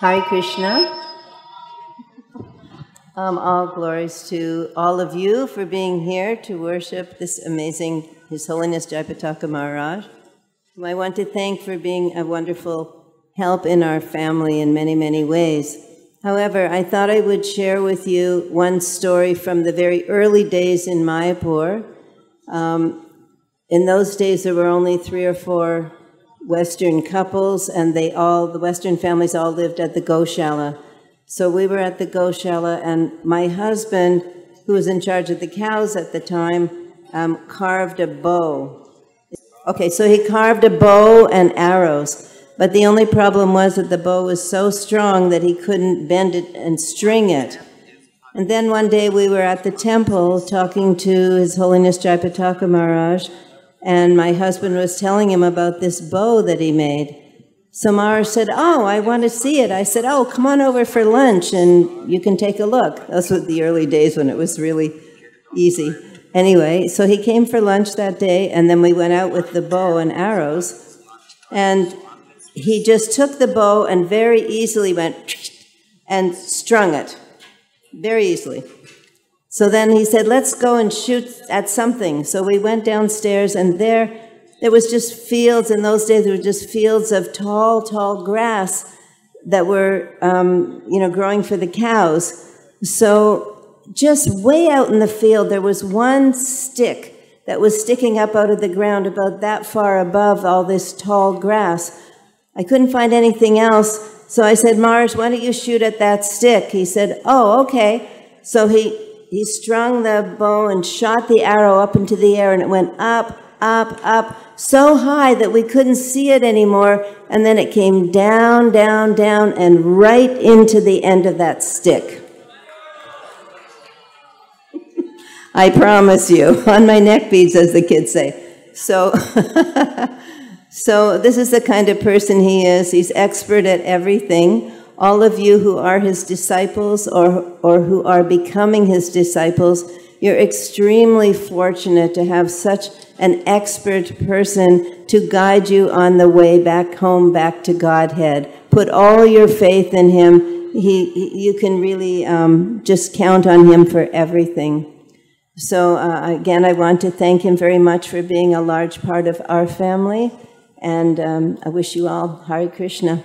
Hare Krishna. Um, all glories to all of you for being here to worship this amazing His Holiness Jayapataka Maharaj, whom I want to thank for being a wonderful help in our family in many, many ways. However, I thought I would share with you one story from the very early days in Mayapur. Um, in those days, there were only three or four Western couples, and they all, the Western families all lived at the Goshala. So we were at the Goshala, and my husband, who was in charge of the cows at the time, um, carved a bow. Okay, so he carved a bow and arrows, but the only problem was that the bow was so strong that he couldn't bend it and string it. And then one day we were at the temple talking to His Holiness Jayapataka Maharaj, and my husband was telling him about this bow that he made. So Maharaj said, Oh, I want to see it. I said, Oh, come on over for lunch and you can take a look. That's what the early days when it was really easy. Anyway, so he came for lunch that day, and then we went out with the bow and arrows. And he just took the bow and very easily went and strung it. Very easily. So then he said, Let's go and shoot at something. So we went downstairs, and there, there was just fields. In those days, there were just fields of tall, tall grass that were, um, you know, growing for the cows. So just way out in the field, there was one stick that was sticking up out of the ground about that far above all this tall grass. I couldn't find anything else. So I said, Mars, why don't you shoot at that stick? He said, Oh, okay. So he he strung the bow and shot the arrow up into the air, and it went up, up, up, so high that we couldn't see it anymore. And then it came down, down, down, and right into the end of that stick. I promise you, on my neck beads, as the kids say. So, so this is the kind of person he is. He's expert at everything all of you who are his disciples or, or who are becoming his disciples, you're extremely fortunate to have such an expert person to guide you on the way back home, back to Godhead. Put all your faith in him. He, you can really um, just count on him for everything. So, uh, again, I want to thank him very much for being a large part of our family. And um, I wish you all Hare Krishna.